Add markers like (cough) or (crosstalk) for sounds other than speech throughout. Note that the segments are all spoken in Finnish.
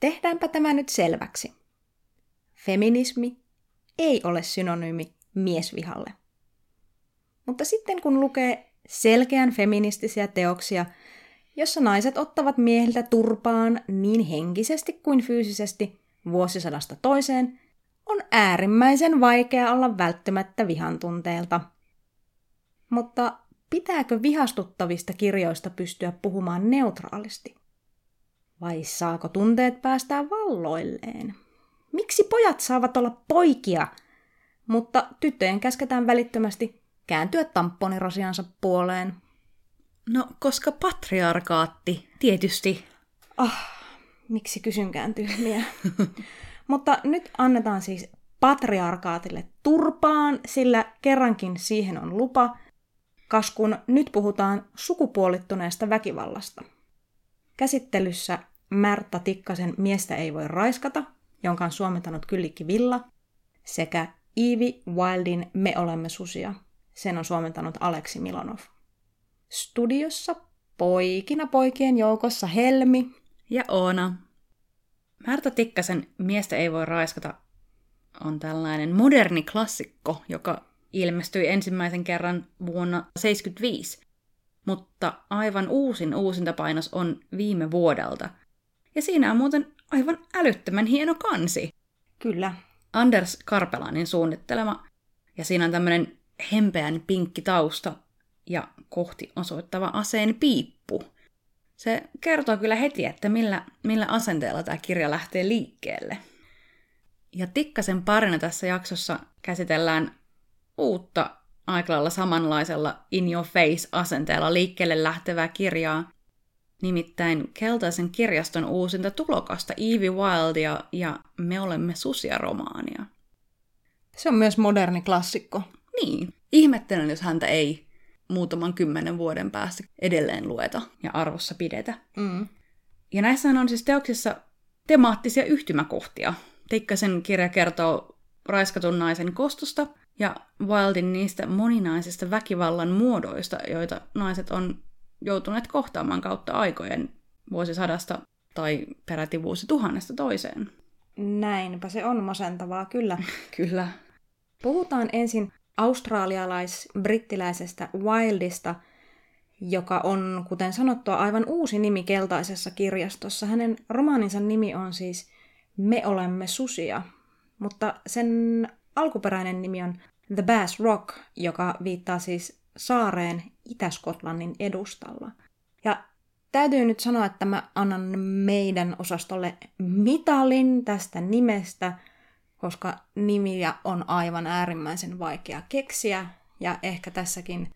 Tehdäänpä tämä nyt selväksi. Feminismi ei ole synonyymi miesvihalle. Mutta sitten kun lukee selkeän feministisiä teoksia, jossa naiset ottavat miehiltä turpaan niin henkisesti kuin fyysisesti vuosisadasta toiseen, on äärimmäisen vaikea olla välttämättä vihan tunteelta. Mutta pitääkö vihastuttavista kirjoista pystyä puhumaan neutraalisti? Vai saako tunteet päästää valloilleen? Miksi pojat saavat olla poikia, mutta tyttöjen käsketään välittömästi kääntyä tamponirasiansa puoleen? No, koska patriarkaatti, tietysti. Ah, miksi kysynkään tyhmiä. (laughs) mutta nyt annetaan siis patriarkaatille turpaan, sillä kerrankin siihen on lupa, kas kun nyt puhutaan sukupuolittuneesta väkivallasta. Käsittelyssä Märta Tikkasen Miestä ei voi raiskata, jonka on suomentanut Kyllikki Villa, sekä Iivi Wildin Me olemme susia. Sen on suomentanut Aleksi Milonov. Studiossa poikina poikien joukossa Helmi ja Oona. Märta Tikkasen Miestä ei voi raiskata on tällainen moderni klassikko, joka ilmestyi ensimmäisen kerran vuonna 1975, mutta aivan uusin uusintapainos on viime vuodelta. Ja siinä on muuten aivan älyttömän hieno kansi. Kyllä. Anders Karpelanin suunnittelema. Ja siinä on tämmöinen hempeän pinkki tausta ja kohti osoittava aseen piippu. Se kertoo kyllä heti, että millä, millä asenteella tämä kirja lähtee liikkeelle. Ja Tikkasen parina tässä jaksossa käsitellään uutta aika lailla samanlaisella in your face asenteella liikkeelle lähtevää kirjaa, nimittäin Keltaisen kirjaston uusinta tulokasta Evie Wildia ja Me olemme susia romaania. Se on myös moderni klassikko. Niin. Ihmettelen, jos häntä ei muutaman kymmenen vuoden päästä edelleen lueta ja arvossa pidetä. Mm. Ja näissä on siis teoksissa temaattisia yhtymäkohtia. Tikkasen kirja kertoo raiskatun naisen kostosta ja Wildin niistä moninaisista väkivallan muodoista, joita naiset on joutuneet kohtaamaan kautta aikojen vuosisadasta tai peräti vuosituhannesta toiseen. Näinpä se on masentavaa, kyllä. (laughs) kyllä. Puhutaan ensin australialais-brittiläisestä Wildista, joka on, kuten sanottua, aivan uusi nimi keltaisessa kirjastossa. Hänen romaaninsa nimi on siis Me olemme susia, mutta sen alkuperäinen nimi on The Bass Rock, joka viittaa siis saareen Itä-Skotlannin edustalla. Ja täytyy nyt sanoa, että mä annan meidän osastolle mitalin tästä nimestä, koska nimiä on aivan äärimmäisen vaikea keksiä. Ja ehkä tässäkin,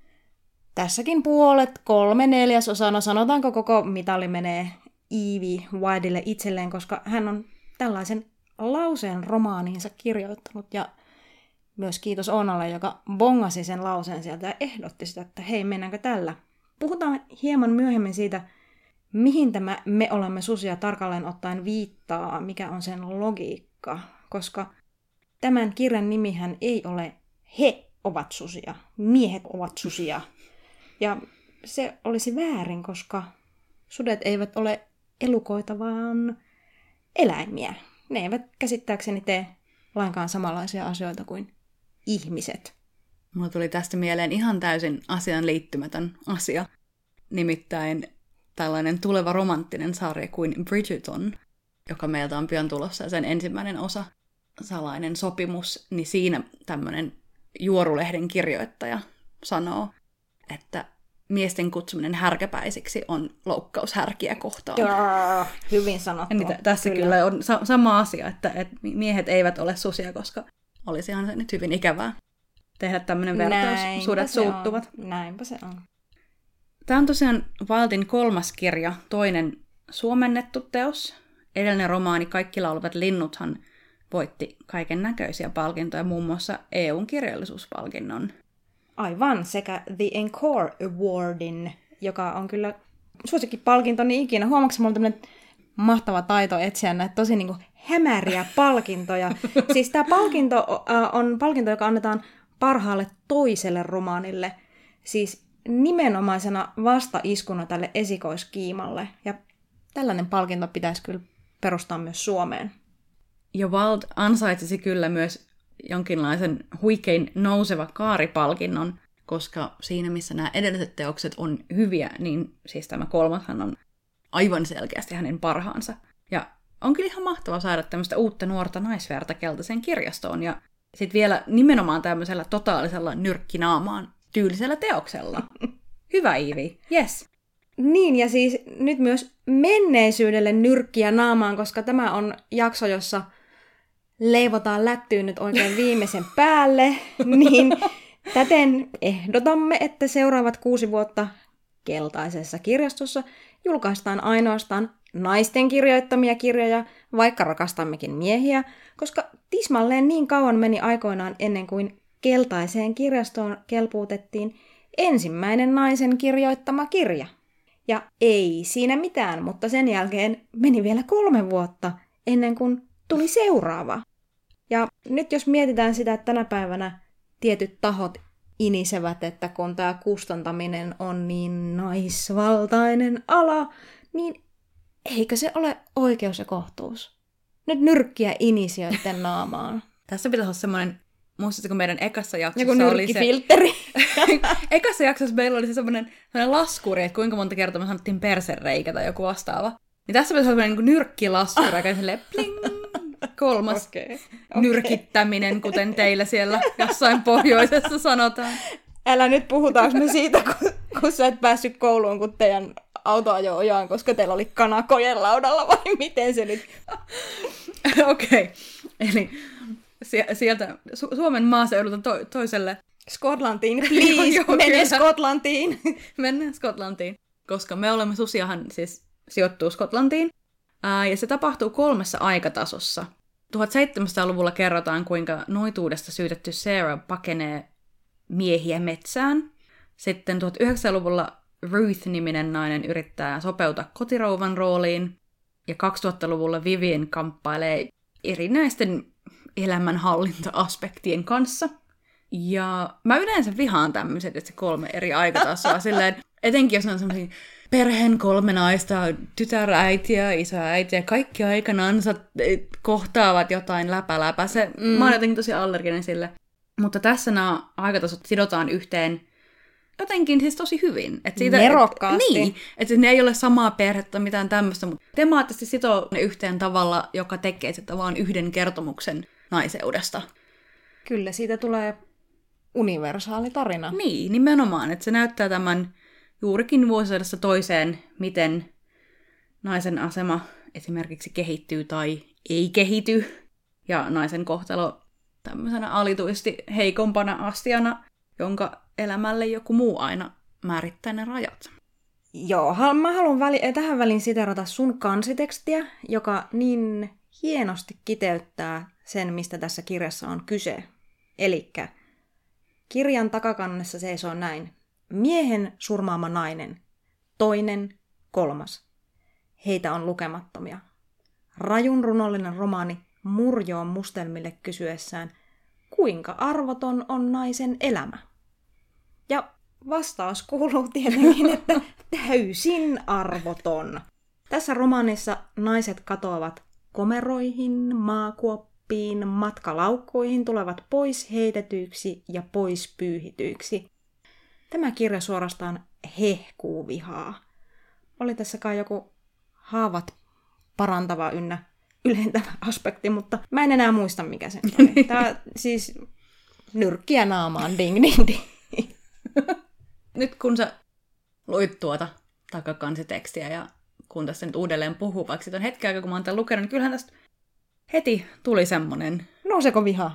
tässäkin puolet, kolme neljäsosaa, no sanotaanko koko mitali menee Evie Whiteille itselleen, koska hän on tällaisen lauseen romaaniinsa kirjoittanut ja myös kiitos Oonalle, joka bongasi sen lauseen sieltä ja ehdotti sitä, että hei, mennäänkö tällä. Puhutaan hieman myöhemmin siitä, mihin tämä me olemme susia tarkalleen ottaen viittaa, mikä on sen logiikka, koska tämän kirjan nimihän ei ole he ovat susia, miehet ovat susia. Ja se olisi väärin, koska sudet eivät ole elukoita, vaan eläimiä. Ne eivät käsittääkseni tee lainkaan samanlaisia asioita kuin ihmiset. Mulla tuli tästä mieleen ihan täysin asian liittymätön asia. Nimittäin tällainen tuleva romanttinen sarja kuin Bridgerton, joka meiltä on pian tulossa, ja sen ensimmäinen osa, salainen sopimus, niin siinä tämmöinen juorulehden kirjoittaja sanoo, että miesten kutsuminen härkäpäisiksi on loukkaus härkiä kohtaan. Jaa, hyvin sanottu. Niin tässä kyllä, kyllä on sa- sama asia, että, että miehet eivät ole susia, koska olisihan se nyt hyvin ikävää tehdä tämmöinen vertaus. Näinpä Sudet suuttuvat. On. Näinpä se on. Tämä on tosiaan Valtin kolmas kirja, toinen suomennettu teos. Edellinen romaani Kaikki laulavat linnuthan voitti kaiken näköisiä palkintoja, muun muassa EUn kirjallisuuspalkinnon. Aivan, sekä The Encore Awardin, joka on kyllä suosikkipalkinto niin ikinä. Huomaatko, mulla on mahtava taito etsiä näitä tosi niin kuin hämäriä palkintoja. (laughs) siis tämä palkinto on palkinto, joka annetaan parhaalle toiselle romaanille. Siis nimenomaisena vastaiskuna tälle esikoiskiimalle. Ja tällainen palkinto pitäisi kyllä perustaa myös Suomeen. Ja Wald ansaitsisi kyllä myös jonkinlaisen huikein nouseva kaaripalkinnon, koska siinä missä nämä edelliset teokset on hyviä, niin siis tämä kolmashan on aivan selkeästi hänen parhaansa. Ja on kyllä ihan mahtava saada tämmöistä uutta nuorta naisverta keltaiseen kirjastoon ja sitten vielä nimenomaan tämmöisellä totaalisella nyrkkinaamaan tyylisellä teoksella. (laughs) Hyvä Iivi, yes. Niin, ja siis nyt myös menneisyydelle nyrkkiä naamaan, koska tämä on jakso, jossa leivotaan lättyyn nyt oikein viimeisen (laughs) päälle, niin täten ehdotamme, että seuraavat kuusi vuotta keltaisessa kirjastossa julkaistaan ainoastaan naisten kirjoittamia kirjoja, vaikka rakastammekin miehiä, koska tismalleen niin kauan meni aikoinaan ennen kuin keltaiseen kirjastoon kelpuutettiin ensimmäinen naisen kirjoittama kirja. Ja ei siinä mitään, mutta sen jälkeen meni vielä kolme vuotta ennen kuin tuli seuraava. Ja nyt jos mietitään sitä, että tänä päivänä tietyt tahot inisevät, että kun tämä kustantaminen on niin naisvaltainen ala, niin eikö se ole oikeus ja kohtuus? Nyt nyrkkiä inisioiden naamaan. (laughs) Tässä pitäisi olla semmoinen, muistatko meidän ekassa jaksossa Joku oli se... (laughs) ekassa jaksossa meillä oli se semmoinen, semmoinen laskuri, että kuinka monta kertaa me sanottiin persereikä tai joku vastaava. Niin tässä pitäisi olla semmoinen niin nyrkkilaskuri, joka silleen pling, kolmas Okei. okay. nyrkittäminen, kuten teillä siellä jossain pohjoisessa sanotaan. Älä nyt puhutaanko me siitä, kun, kun sä et päässyt kouluun, kun teidän auto ajoi ojaan, koska teillä oli kana kojen laudalla, vai miten se nyt... (laughs) Okei, okay. eli sie- sieltä Su- Suomen maaseudulta to- toiselle Skotlantiin, (laughs) please, Joo, mene kyllä. Skotlantiin. (laughs) mennään Skotlantiin, koska me olemme, Susiahan siis sijoittuu Skotlantiin, ää, ja se tapahtuu kolmessa aikatasossa. 1700-luvulla kerrotaan, kuinka noituudesta syytetty Sarah pakenee miehiä metsään. Sitten 1900-luvulla Ruth-niminen nainen yrittää sopeutua kotirouvan rooliin. Ja 2000-luvulla Vivian kamppailee erinäisten elämänhallinta-aspektien kanssa. Ja mä yleensä vihaan tämmöiset, että se kolme eri aikatasoa (laughs) silleen, etenkin jos ne on semmoisia perheen kolme naista, tytäräitiä, isoäitiä, kaikki aikanansa eh, kohtaavat jotain läpä-läpä. Se, mm. Mä oon jotenkin tosi allerginen sille. Mutta tässä nämä aikatasot sidotaan yhteen jotenkin siis tosi hyvin. Et siitä, Nerokkaasti. Et, niin, että ne ei ole samaa perhettä, mitään tämmöistä, mutta temaattisesti sitoo ne yhteen tavalla, joka tekee sitä vaan yhden kertomuksen naiseudesta. Kyllä, siitä tulee universaali tarina. Niin, nimenomaan, että se näyttää tämän juurikin vuosisadasta toiseen, miten naisen asema esimerkiksi kehittyy tai ei kehity, ja naisen kohtalo tämmöisenä alituisti heikompana astiana, jonka elämälle joku muu aina määrittää ne rajat. Joo, mä haluan väli- tähän väliin siterata sun kansitekstiä, joka niin hienosti kiteyttää sen, mistä tässä kirjassa on kyse. Elikkä kirjan takakannessa seisoo näin. Miehen surmaama nainen. Toinen, kolmas. Heitä on lukemattomia. Rajun runollinen romaani murjoon mustelmille kysyessään, kuinka arvoton on naisen elämä. Ja vastaus kuuluu tietenkin, että täysin arvoton. Tässä romaanissa naiset katoavat komeroihin, maakuoppiin, matkalaukkuihin, tulevat pois heitetyiksi ja pois pyyhityiksi. Tämä kirja suorastaan hehkuu vihaa. Oli tässä kai joku haavat parantava ynnä ylentävä aspekti, mutta mä en enää muista mikä se oli. (laughs) Tämä siis nyrkkiä naamaan, ding ding ding. (laughs) Nyt kun sä luit tuota takakansitekstiä ja kun tässä nyt uudelleen puhuu, vaikka siitä on hetken aikaa, kun mä oon tämän lukenut, niin kyllähän tästä heti tuli semmonen, Nouseeko viha?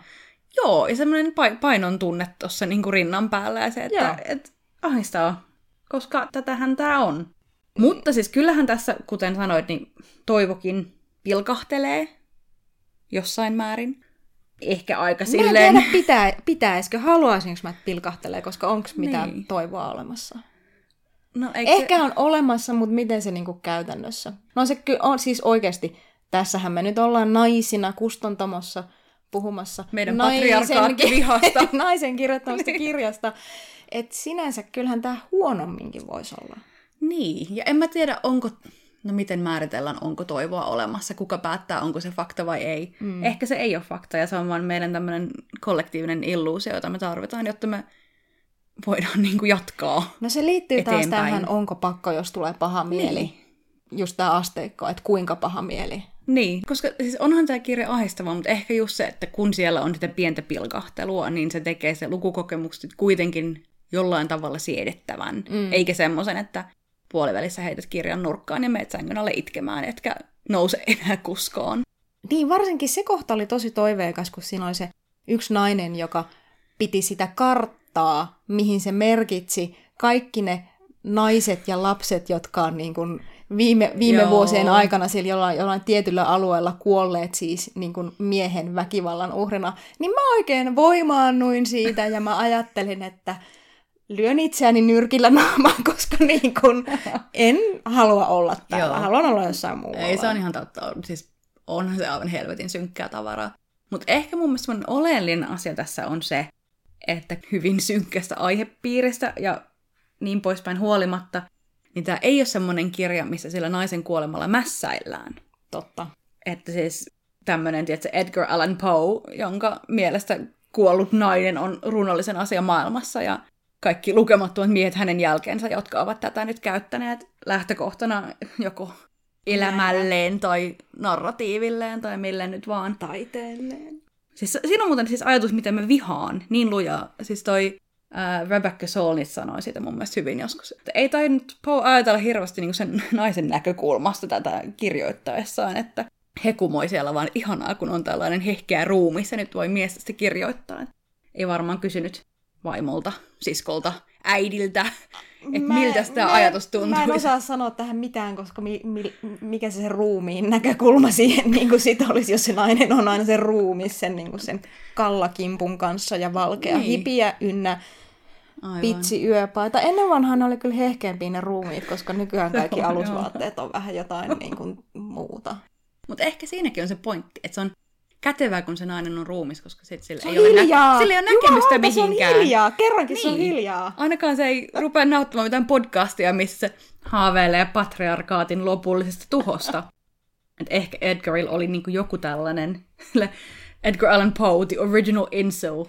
joo, ja semmoinen pa- painon tunne tuossa niin rinnan päällä ja se, Joo. että et, ahistaa, koska tätähän tämä on. Mutta siis kyllähän tässä, kuten sanoit, niin Toivokin pilkahtelee jossain määrin. Ehkä aika Silleen... silleen... Mä en tiedä, pitää, pitäisikö, haluaisinko mä, että pilkahtelee, koska onko mitään Niin. toivoa olemassa. No, eikö Ehkä on olemassa, mutta miten se niinku käytännössä? No se ky- on siis oikeasti, tässähän me nyt ollaan naisina kustantamossa puhumassa Meidän patriarkaattivihasta. (laughs) naisen kirjoittamasta kirjasta. Et sinänsä kyllähän tämä huonomminkin voisi olla. Niin, ja en mä tiedä, onko no miten määritellään, onko toivoa olemassa, kuka päättää, onko se fakta vai ei. Mm. Ehkä se ei ole fakta ja se on vaan meidän tämmöinen kollektiivinen illuusio, jota me tarvitaan, jotta me voidaan niin kuin jatkaa No se liittyy eteenpäin. taas tähän, onko pakko, jos tulee paha mieli. Niin. Just tämä asteikko, että kuinka paha mieli. Niin, koska siis onhan tämä kirja ahistava, mutta ehkä just se, että kun siellä on sitä pientä pilkahtelua, niin se tekee se lukukokemukset kuitenkin jollain tavalla siedettävän. Mm. Eikä semmoisen, että puolivälissä heität kirjan nurkkaan ja meet sängyn alle itkemään, etkä nouse enää kuskoon. Niin, varsinkin se kohta oli tosi toiveikas, kun siinä oli se yksi nainen, joka piti sitä karttaa, mihin se merkitsi kaikki ne naiset ja lapset, jotka on niin kuin viime, viime Joo. vuosien aikana siellä jollain, jollain tietyllä alueella kuolleet siis niin kuin miehen väkivallan uhrina, niin mä oikein voimaannuin siitä ja mä ajattelin, että lyön itseäni nyrkillä (laughs) naamaan, koska niin kuin en halua olla täällä, Joo. haluan olla jossain muualla. Ei se on ihan totta. Siis onhan se aivan helvetin synkkää tavaraa. Mutta ehkä mun mielestä oleellinen asia tässä on se, että hyvin synkkästä aihepiiristä ja niin poispäin huolimatta, niin tämä ei ole semmoinen kirja, missä sillä naisen kuolemalla mässäillään. Totta. Että siis tämmöinen, tiedätkö, Edgar Allan Poe, jonka mielestä kuollut nainen on runollisen asia maailmassa ja kaikki lukemattomat miehet hänen jälkeensä, jotka ovat tätä nyt käyttäneet lähtökohtana joko elämälleen tai narratiivilleen tai mille nyt vaan. Taiteelleen. Siis, siinä on muuten siis ajatus, miten mä vihaan niin lujaa. Siis toi ää, Rebecca Solnit sanoi siitä mun mielestä hyvin joskus. Että ei tainnut Poe ajatella hirveästi niin sen (laughs) naisen näkökulmasta tätä kirjoittaessaan, että hekumoi siellä vaan ihanaa, kun on tällainen hehkeä ruumis ja nyt voi mies kirjoittaa. Ei varmaan kysynyt vaimolta, siskolta, äidiltä, että miltä tämä mä- ajatus Mä en tuntuu. osaa sanoa tähän mitään, koska mi, mi, mikä se, se ruumiin näkökulma siihen (laughs) niin kuin sit olisi, jos se nainen on aina se ruumis sen, niin kuin sen kallakimpun kanssa ja valkea Niin. hipiä ynnä Aivan. pitsi yöpaita. Ennen vanhaan ne oli kyllä hehkeämpiä ne ruumiit, koska nykyään (laughs) kaikki alusvaatteet on vähän jotain niin kuin muuta. Mutta ehkä siinäkin on se pointti, että se on kätevää, kun se nainen on ruumis, koska sit sillä Se on ei ole, hiljaa! sillä ei ole näkemystä Jumalauta, se on mihinkään. hiljaa! Kerrankin se on Niin. hiljaa! Ainakaan se ei rupea nauttamaan mitään podcastia, missä haaveilee patriarkaatin lopullisesta tuhosta. (laughs) Et ehkä Edgarilla oli niinku joku tällainen, (laughs) Edgar Allan Poe, the original incel.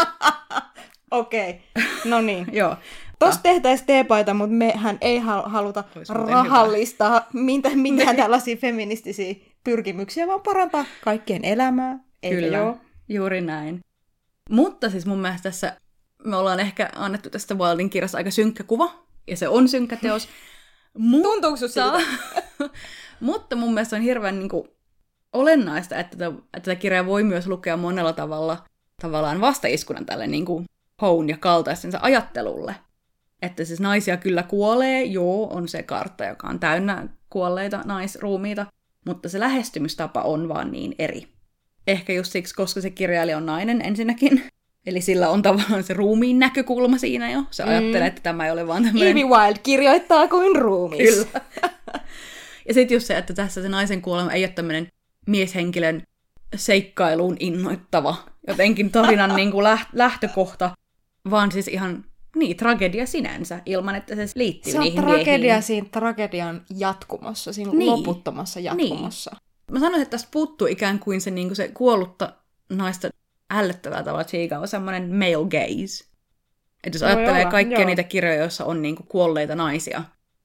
(laughs) Okei, no niin. Joo. Tuossa tehtäisiin teepaita, mutta mehän ei hal- haluta Ois muuten rahallistaa mitä, mitään tällaisia feministisiä pyrkimyksiä, vaan parantaa kaikkien elämää. Eikö Kyllä, joo? juuri näin. Mutta siis mun mielestä tässä me ollaan ehkä annettu tästä Wildin kirjassa aika synkkä kuva, ja se on synkkä teos. (laughs) Mutta, Tuntuuko siltä? (laughs) mutta mun mielestä on hirveän niin kuin, olennaista, että tätä, että tätä kirjaa voi myös lukea monella tavalla tavallaan vastaiskuna tälle niin kuin Poun ja kaltaisensa ajattelulle. Että siis naisia kyllä kuolee, joo, on se kartta, joka on täynnä kuolleita naisruumiita, mutta se lähestymistapa on vaan niin eri. Ehkä just siksi, koska se kirjailija on nainen ensinnäkin, (laughs) eli sillä on tavallaan se ruumiin näkökulma siinä jo. Se Mm. ajattelee, että tämä ei ole vaan tämmöinen... Evie Wild kirjoittaa kuin ruumis. Kyllä. (laughs) ja sitten just se, että tässä se naisen kuolema ei ole tämmöinen mieshenkilön seikkailuun innoittava jotenkin tarinan niin kuin läht- lähtökohta, vaan siis ihan niin, tragedia sinänsä, ilman että se liittyy Se on niihin tragedia miehiin. siinä tragedian jatkumossa, siinä Niin. loputtomassa jatkumossa. Mä sanoisin, että tästä puuttuu ikään kuin se, niin kuin se kuollutta naista ällöttävällä tavalla on semmoinen male gaze. Että jos Voi ajattelee olla, kaikkia joo. niitä kirjoja, joissa on niin kuin kuolleita naisia,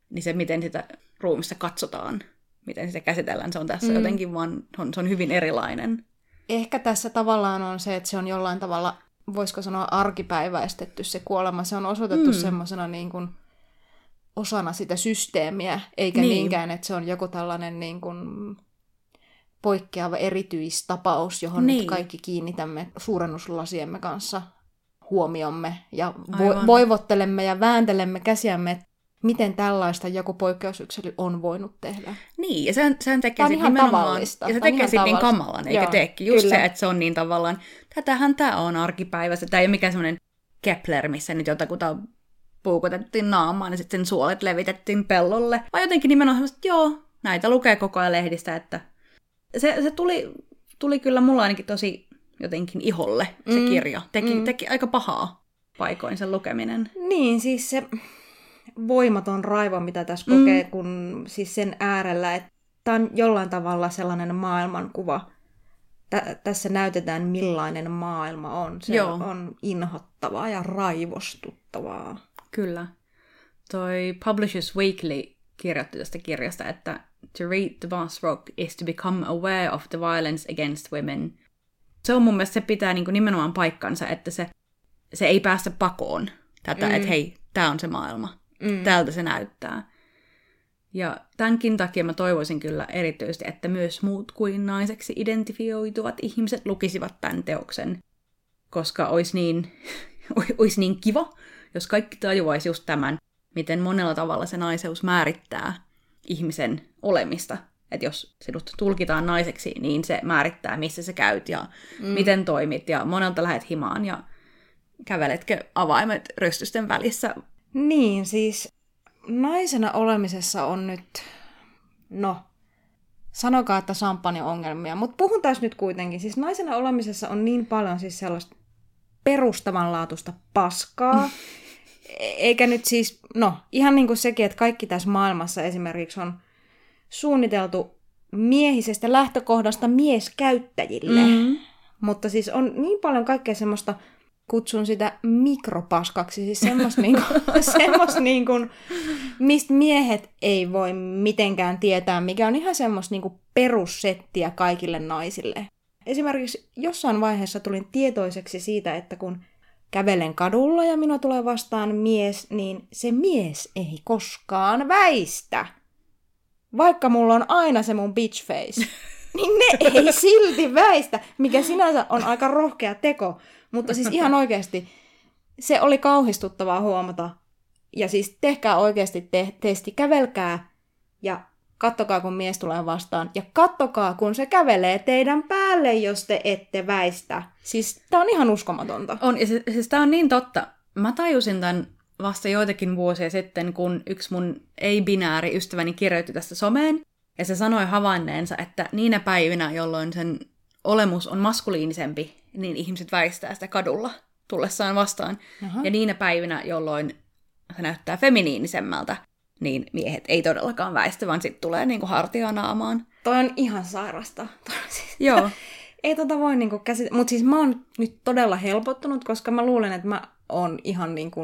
niin se, miten sitä ruumista katsotaan, miten sitä käsitellään, se on tässä mm. jotenkin vaan, on, se on hyvin erilainen. Ehkä tässä tavallaan on se, että se on jollain tavalla, voisiko sanoa arkipäiväistetty se kuolema. Se on osoitettu mm. Mm. semmoisena niin kuin osana sitä systeemiä, eikä Niin. niinkään, että se on joku tällainen niin kuin poikkeava erityistapaus, johon niin. nyt kaikki kiinnitämme suurennuslasiemme kanssa huomiomme ja vo- voivottelemme ja vääntelemme käsiämme, että miten tällaista joku poikkeusyksilö on voinut tehdä. Niin, ja sehän, sehän tekee Tää on sit ihan nimenomaan, tavallista. ja se tekee sitten niin kamalan, eikä Joo, teekin. Just kyllä. se, että se on niin tavallaan, tätähän tämä on arkipäivässä. Tämä ei ole mikään semmoinen Kepler, missä nyt jotakuta puukotettiin naamaan ja sitten sen suolet levitettiin pellolle. Vai jotenkin nimenomaan että joo, näitä lukee koko ajan lehdistä, että se, se tuli, tuli kyllä mulla ainakin tosi jotenkin iholle se Mm, kirja. Teki, mm. teki aika pahaa paikoin sen lukeminen. Niin, siis se voimaton raivo, mitä tässä mm. kokee, kun siis sen äärellä, että tämä on jollain tavalla sellainen maailmankuva. Tä- tässä näytetään, millainen maailma on. Se Joo. on inhottavaa ja raivostuttavaa. Kyllä. Toi Publishers Weekly kirjoitti tästä kirjasta, että to read The Boss Rock is to become aware of the violence against women. Se on mun mielestä, se pitää niin nimenomaan paikkansa, että se, se ei päästä pakoon tätä, mm. että hei, tämä on se maailma. Mm. Tältä se näyttää. Ja tämänkin takia mä toivoisin kyllä erityisesti, että myös muut kuin naiseksi identifioituvat ihmiset lukisivat tämän teoksen, koska olisi niin, (laughs) olisi niin kiva, jos kaikki tajuaisi just tämän, miten monella tavalla se naiseus määrittää ihmisen olemista. Että jos sinut tulkitaan naiseksi, niin se määrittää, missä sä käyt ja mm. miten toimit ja monelta lähet himaan ja käveletkö avaimet rystysten välissä. Niin, siis naisena olemisessa on nyt, no, sanokaa, että ongelmia, mutta puhun tässä nyt kuitenkin. Siis naisena olemisessa on niin paljon siis sellaista perustavanlaatuista paskaa, (laughs) eikä nyt siis, no, ihan niin kuin sekin, että kaikki tässä maailmassa esimerkiksi on suunniteltu miehisestä lähtökohdasta mieskäyttäjille. Mm-hmm. Mutta siis on niin paljon kaikkea semmoista kutsun sitä mikropaskaksi, siis semmoista, (laughs) niinku, semmos niinku, mistä miehet ei voi mitenkään tietää, mikä on ihan semmoista niinku perussettiä kaikille naisille. Esimerkiksi jossain vaiheessa tulin tietoiseksi siitä, että kun kävelen kadulla ja minua tulee vastaan mies, niin se mies ei koskaan väistä. Vaikka mulla on aina se mun bitch face, (laughs) niin ne ei silti väistä, mikä sinänsä on aika rohkea teko. Mutta siis ihan oikeasti, se oli kauhistuttavaa huomata. Ja siis tehkää oikeasti te- testi, kävelkää ja kattokaa, kun mies tulee vastaan. Ja kattokaa, kun se kävelee teidän päälle, jos te ette väistä. Siis tää on ihan uskomatonta. On, ja siis, siis tää on niin totta. Mä tajusin tämän vasta joitakin vuosia sitten, kun yksi mun ei-binääri ystäväni kirjoitti tästä someen. Ja se sanoi havainneensa, että niinä päivinä, jolloin sen olemus on maskuliinisempi, niin ihmiset väistää sitä kadulla tullessaan vastaan. Aha. Ja niinä päivinä, jolloin se näyttää feminiinisemmältä, niin miehet ei todellakaan väistä, vaan sitten tulee niinku hartia naamaan. Toi on ihan sairasta. (laughs) siis, Joo. (laughs) ei tota voi niinku käsitellä. Mutta siis mä oon nyt todella helpottunut, koska mä luulen, että mä oon ihan niinku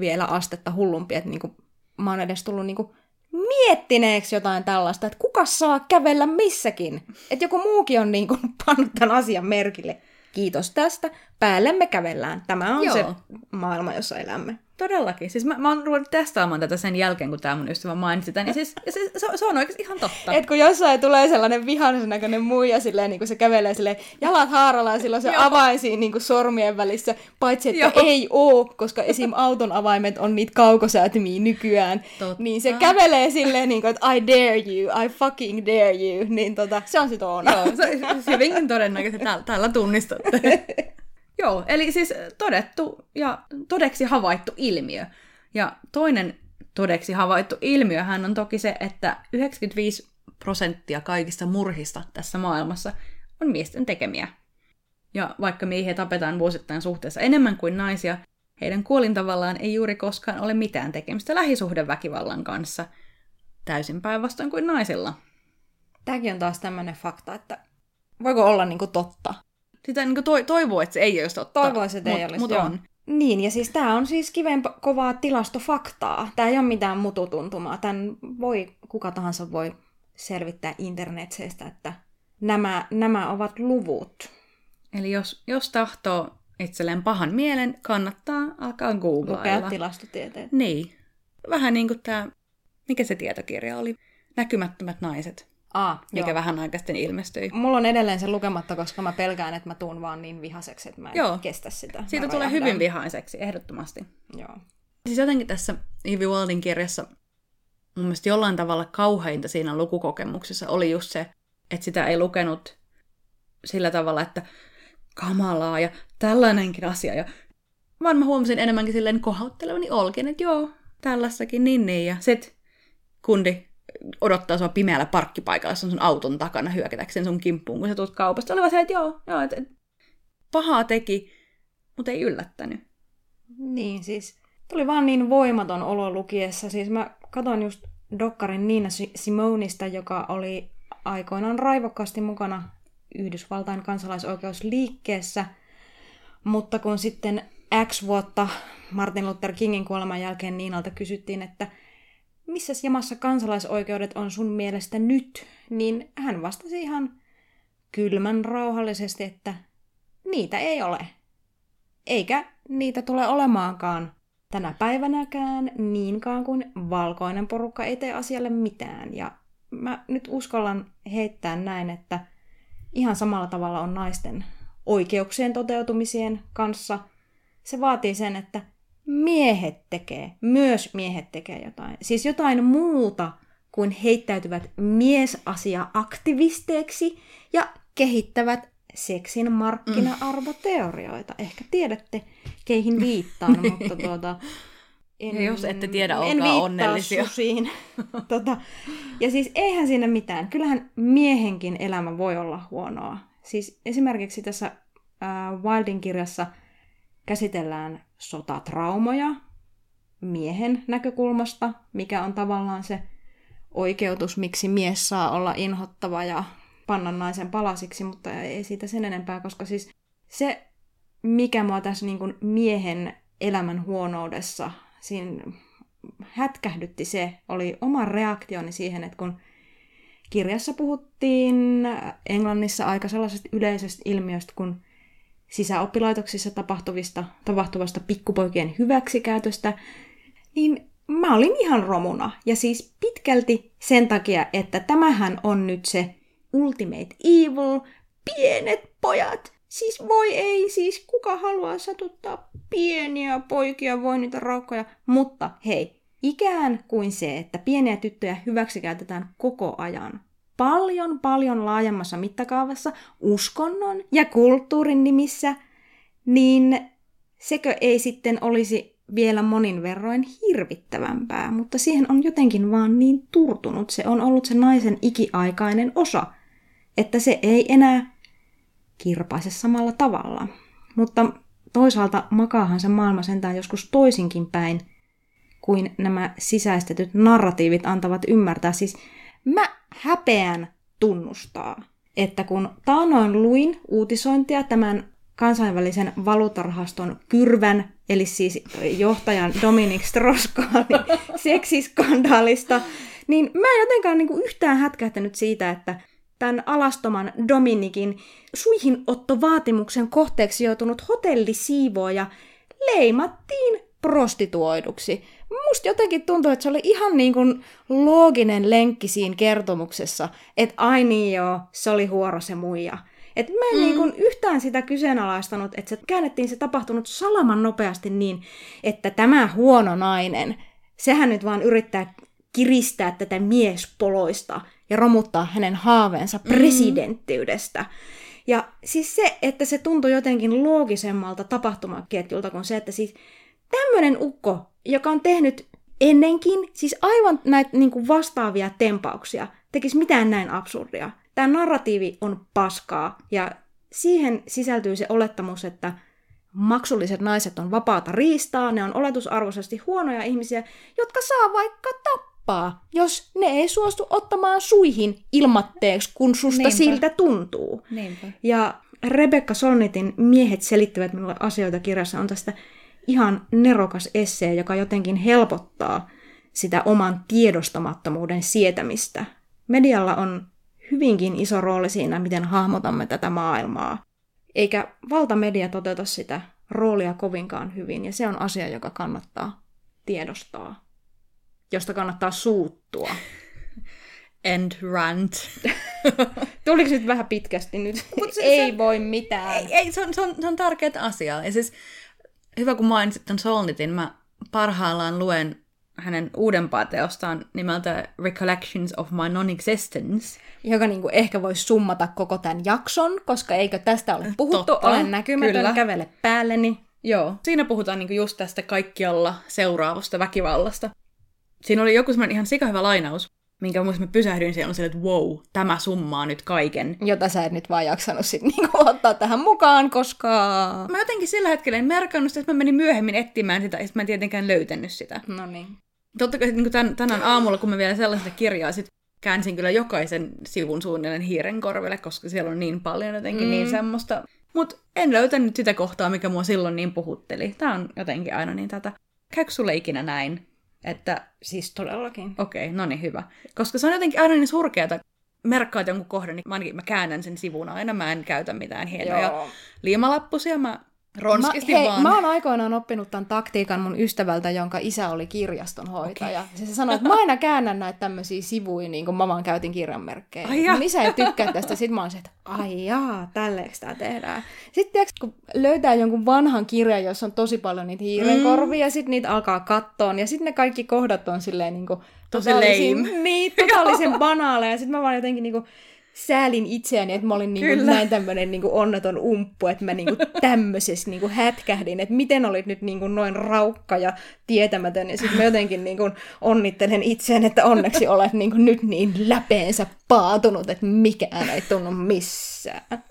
vielä astetta hullumpi, että niinku mä oon edes tullut niinku miettineeksi jotain tällaista, että kuka saa kävellä missäkin. Että joku muukin on niin kuin (laughs) pannut tämän asian merkille. Kiitos tästä. Päällemme kävellään. Tämä on Joo. se maailma, jossa elämme. Todellakin. Siis mä, mä oon ruvennut testaamaan tätä sen jälkeen, kun tämä mun ystävä mainitsi tämän. Ja siis, siis se, se, on oikeasti ihan totta. Et kun jossain tulee sellainen vihaisen näköinen muija, silleen, niin kuin se kävelee silleen, jalat haaralla ja silloin se (laughs) avain siinä niin sormien välissä. Paitsi, että Joo. ei oo, koska esim. auton avaimet on niitä kaukosäätimiä nykyään. Totta. Niin se kävelee silleen, niin kuin, että I dare you, I fucking dare you. Niin tota, se on sit Oona. Joo, se, se hyvinkin todennäköisesti täällä, täällä tunnistatte. (laughs) Joo, eli siis todettu ja todeksi havaittu ilmiö. Ja toinen todeksi havaittu ilmiöhän on toki se, että 95 prosenttia kaikista murhista tässä maailmassa on miesten tekemiä. Ja vaikka miehiä tapetaan vuosittain suhteessa enemmän kuin naisia, heidän kuolintavallaan ei juuri koskaan ole mitään tekemistä lähisuhdeväkivallan kanssa, täysin päinvastoin kuin naisilla. Tämäkin on taas tämmöinen fakta, että voiko olla niinku totta, sitä niin toi, toivoo, että se ei olisi totta. Toivoisi, että ei olisi, mut on. Niin, ja siis tämä on siis kiven kovaa tilastofaktaa. Tämä ei ole mitään mututuntumaa. Tämän voi, kuka tahansa voi selvittää internetseistä, että nämä, nämä ovat luvut. Eli jos, jos tahtoo itselleen pahan mielen, kannattaa alkaa googlailla. Lukea tilastotieteet. Niin. Vähän niin kuin tämä, mikä se tietokirja oli? Näkymättömät naiset. Aa, mikä joo. vähän aikaa sitten ilmestyi. Mulla on edelleen se lukematta, koska mä pelkään, että mä tuun vaan niin vihaseksi, että mä en joo. kestä sitä. Siitä tulee hyvin vihaiseksi, ehdottomasti. Joo. Siis jotenkin tässä Ivy Waldin kirjassa mun mielestä jollain tavalla kauheinta siinä lukukokemuksessa oli just se, että sitä ei lukenut sillä tavalla, että kamalaa ja tällainenkin asia. Ja vaan mä huomasin enemmänkin silleen kohauttelevani olkin, että joo, tällaissakin niin niin. Ja sit kundi odottaa sua pimeällä parkkipaikalla sun auton takana hyökätäkseen sun kimppuun, kun sä tulet kaupasta. Olivat se, että joo, joo että pahaa teki, mutta ei yllättänyt. Niin, siis Tuli vaan niin voimaton olo lukiessa. Siis mä katon just Dokkarin Nina Simonista, joka oli aikoinaan raivokkaasti mukana Yhdysvaltain kansalaisoikeusliikkeessä, mutta kun sitten X vuotta Martin Luther Kingin kuoleman jälkeen Niinalta kysyttiin, että missä jamassa kansalaisoikeudet on sun mielestä nyt, niin hän vastasi ihan kylmän rauhallisesti, että niitä ei ole. Eikä niitä tule olemaankaan tänä päivänäkään niinkaan kuin valkoinen porukka ei tee asialle mitään. Ja mä nyt uskallan heittää näin, että ihan samalla tavalla on naisten oikeuksien toteutumisien kanssa. Se vaatii sen, että miehet tekee, myös miehet tekee jotain. Siis jotain muuta kuin heittäytyvät miesasia-aktivisteiksi ja kehittävät seksin markkina-arvoteorioita. Ehkä tiedätte, keihin viittaan, (laughs) mutta tuota, en, ja jos ette tiedä, olkaa en onnellisia. Susiin. (laughs) tota, ja siis eihän siinä mitään. Kyllähän miehenkin elämä voi olla huonoa. Siis esimerkiksi tässä äh, Wildin kirjassa käsitellään sotatraumoja miehen näkökulmasta, mikä on tavallaan se oikeutus, miksi mies saa olla inhottava ja panna naisen palasiksi, mutta ei siitä sen enempää, koska siis se, mikä mua tässä niin kuin miehen elämän huonoudessa siinä hätkähdytti se, oli oma reaktioni siihen, että kun kirjassa puhuttiin Englannissa aika sellaisesta yleisestä ilmiöstä kuin sisäoppilaitoksissa tapahtuvista, tapahtuvasta pikkupoikien hyväksikäytöstä, niin mä olin ihan romuna. Ja siis pitkälti sen takia, että tämähän on nyt se ultimate evil, pienet pojat. Siis voi ei, siis kuka haluaa satuttaa pieniä poikia, voi niitä raukkoja. Mutta hei, ikään kuin se, että pieniä tyttöjä hyväksikäytetään koko ajan. Paljon, paljon laajemmassa mittakaavassa, uskonnon ja kulttuurin nimissä, niin sekö ei sitten olisi vielä monin verroin hirvittävämpää, mutta siihen on jotenkin vaan niin turtunut. Se on ollut se naisen ikiaikainen osa, että se ei enää kirpaise samalla tavalla. Mutta toisaalta makaahan se maailma sentään joskus toisinkin päin, kuin nämä sisäistetyt narratiivit antavat ymmärtää. Siis mä häpeän tunnustaa, että kun taanoin luin uutisointia tämän kansainvälisen valuutarahaston Kyrvän, eli siis johtajan Dominic Strauss-Kahnin (laughs) seksiskandaalista, niin mä en jotenkaan niinku yhtään hätkähtänyt siitä, että tämän alastoman Dominikin suihinottovaatimuksen kohteeksi joutunut hotellisiivooja leimattiin prostituoiduksi. Musta jotenkin tuntuu, että se oli ihan niin kuin looginen lenkki siinä kertomuksessa, että ai niin joo, se oli huoro se muija. Et mä en mm. niin kuin yhtään sitä kyseenalaistanut, että se käännettiin se tapahtunut salaman nopeasti niin, että tämä huono nainen, sehän nyt vaan yrittää kiristää tätä miespoloista ja romuttaa hänen haaveensa mm. presidenttiydestä. Ja siis se, että se tuntui jotenkin loogisemmalta tapahtumaketjulta kuin se, että siis tämmöinen ukko, joka on tehnyt ennenkin siis aivan näitä niin kuin vastaavia tempauksia, tekisi mitään näin absurdia. Tämä narratiivi on paskaa ja siihen sisältyy se olettamus, että maksulliset naiset on vapaata riistaa, ne on oletusarvoisesti huonoja ihmisiä, jotka saa vaikka tappaa jos ne ei suostu ottamaan suihin ilmatteeksi, kun susta Niinpä. siltä tuntuu. Niinpä. Ja Rebecca Solnitin Miehet selittävät minulle asioita kirjassa on tästä ihan nerokas essee, joka jotenkin helpottaa sitä oman tiedostamattomuuden sietämistä. Medialla on hyvinkin iso rooli siinä, miten hahmotamme tätä maailmaa. Eikä valtamedia toteuta sitä roolia kovinkaan hyvin, ja se on asia, joka kannattaa tiedostaa josta kannattaa suuttua. (laughs) End rant. (laughs) Tuliko nyt vähän pitkästi nyt? Mut se, ei se, voi mitään. Ei, ei se, on, se, on, se on tärkeä asia. Ja siis, hyvä kun mainitsit ton Solnitin, mä parhaillaan luen hänen uudempaa teostaan nimeltä Recollections of My Non-Existence. Joka niinku ehkä voisi summata koko tämän jakson, koska eikö tästä ole puhuttu, Totta, olen näkymätön, kyllä. kävele päälleni. Joo, siinä puhutaan niinku just tästä kaikkialla seuraavasta väkivallasta. Siinä oli joku semmoinen ihan sikahyvä lainaus. Minkä muista mä pysähdyin siellä on silleen, että wow, tämä summaa nyt kaiken. Jota sä et nyt vaan jaksanut sit niinku ottaa tähän mukaan, koska... Mä jotenkin sillä hetkellä en merkannut sitä, että mä menin myöhemmin etsimään sitä, ja sit mä en tietenkään löytänyt sitä. No niin. Totta kai niin tän, tänään aamulla, kun mä vielä sellaista kirjaa, sit käänsin kyllä jokaisen sivun suunnilleen hiiren korville, koska siellä on niin paljon jotenkin mm. niin semmoista. Mutta en löytänyt sitä kohtaa, mikä mua silloin niin puhutteli. Tää on jotenkin aina niin tätä. Käykö sulle ikinä näin? Että, Siis todellakin. okei, okay, no niin hyvä. Koska se on jotenkin aina niin surkeata, merkkaat jonkun kohdan, niin mä, ainakin, mä käännän sen sivun aina, mä en käytä mitään hienoja Joo. liimalappusia, mä ronskisti mä, hei, vaan. mä oon aikoinaan oppinut tämän taktiikan mun ystävältä, jonka isä oli kirjastonhoitaja. Okay. Se, se sanoi, että mä aina käännän näitä tämmöisiä sivuja, niin kuin mä vaan käytin kirjanmerkkejä. Mun isä ei tykkää tästä. Sitten mä oon se, että ai jaa, tälleeks tää tehdään. Sitten tiiäks, kun löytää jonkun vanhan kirjan, jossa on tosi paljon niitä hiirenkorvia, ja sitten niitä alkaa kattoon, ja sitten ne kaikki kohdat on silleen niin kuin, Tosi lame. Niin, (laughs) totaalisen banaaleja. Sitten mä vaan jotenkin niin kuin, säälin itseäni, että mä olin niinku Kyllä. näin tämmöinen niinku onneton umppu, että mä niinku (laughs) tämmöisessä niinku hätkähdin, että miten olit nyt niinku noin raukka ja tietämätön, ja sitten mä jotenkin niinku onnittelen itseäni, että onneksi olet niinku nyt niin läpeensä paatunut, että mikään ei tunnu missään.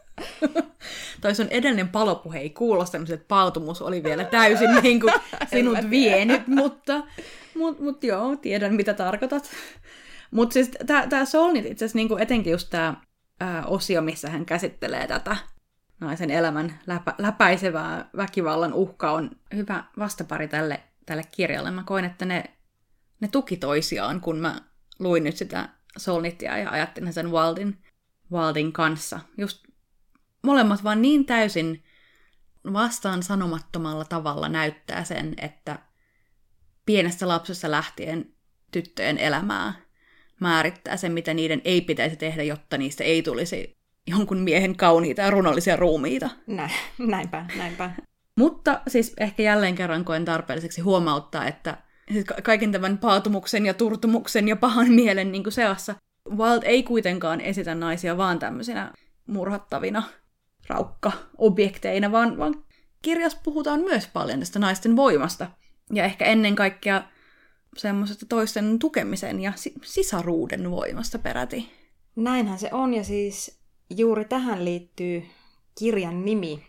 (laughs) Toi sun edellinen palopuhe ei kuulostanut, että paatumus oli vielä täysin (laughs) niin kuin sinut vienyt, mutta mut, mut joo, tiedän mitä tarkoitat. Mutta siis tämä Solnit itse asiassa niinku etenkin just tämä osio, missä hän käsittelee tätä naisen elämän läpä, läpäisevää väkivallan uhkaa on hyvä vastapari tälle, tälle kirjalle. Mä koin, että ne, ne tuki toisiaan, kun mä luin nyt sitä Solnitia ja ajattelin sen Waldin, Waldin kanssa. Just molemmat vaan niin täysin vastaan sanomattomalla tavalla näyttää sen, että pienestä lapsesta lähtien tyttöjen elämää määrittää sen, mitä niiden ei pitäisi tehdä, jotta niistä ei tulisi jonkun miehen kauniita ja runollisia ruumiita. Näin, näinpä, näinpä. Mutta siis ehkä jälleen kerran koen tarpeelliseksi huomauttaa, että siis ka- kaiken tämän paatumuksen ja turtumuksen ja pahan mielen niin kuin seassa Wild ei kuitenkaan esitä naisia vaan tämmöisinä murhattavina raukka-objekteina, vaan, vaan kirjassa puhutaan myös paljon tästä naisten voimasta. Ja ehkä ennen kaikkea semmoisesta toisten tukemisen ja si- sisaruuden voimasta peräti. Näinhän se on, ja siis juuri tähän liittyy kirjan nimi.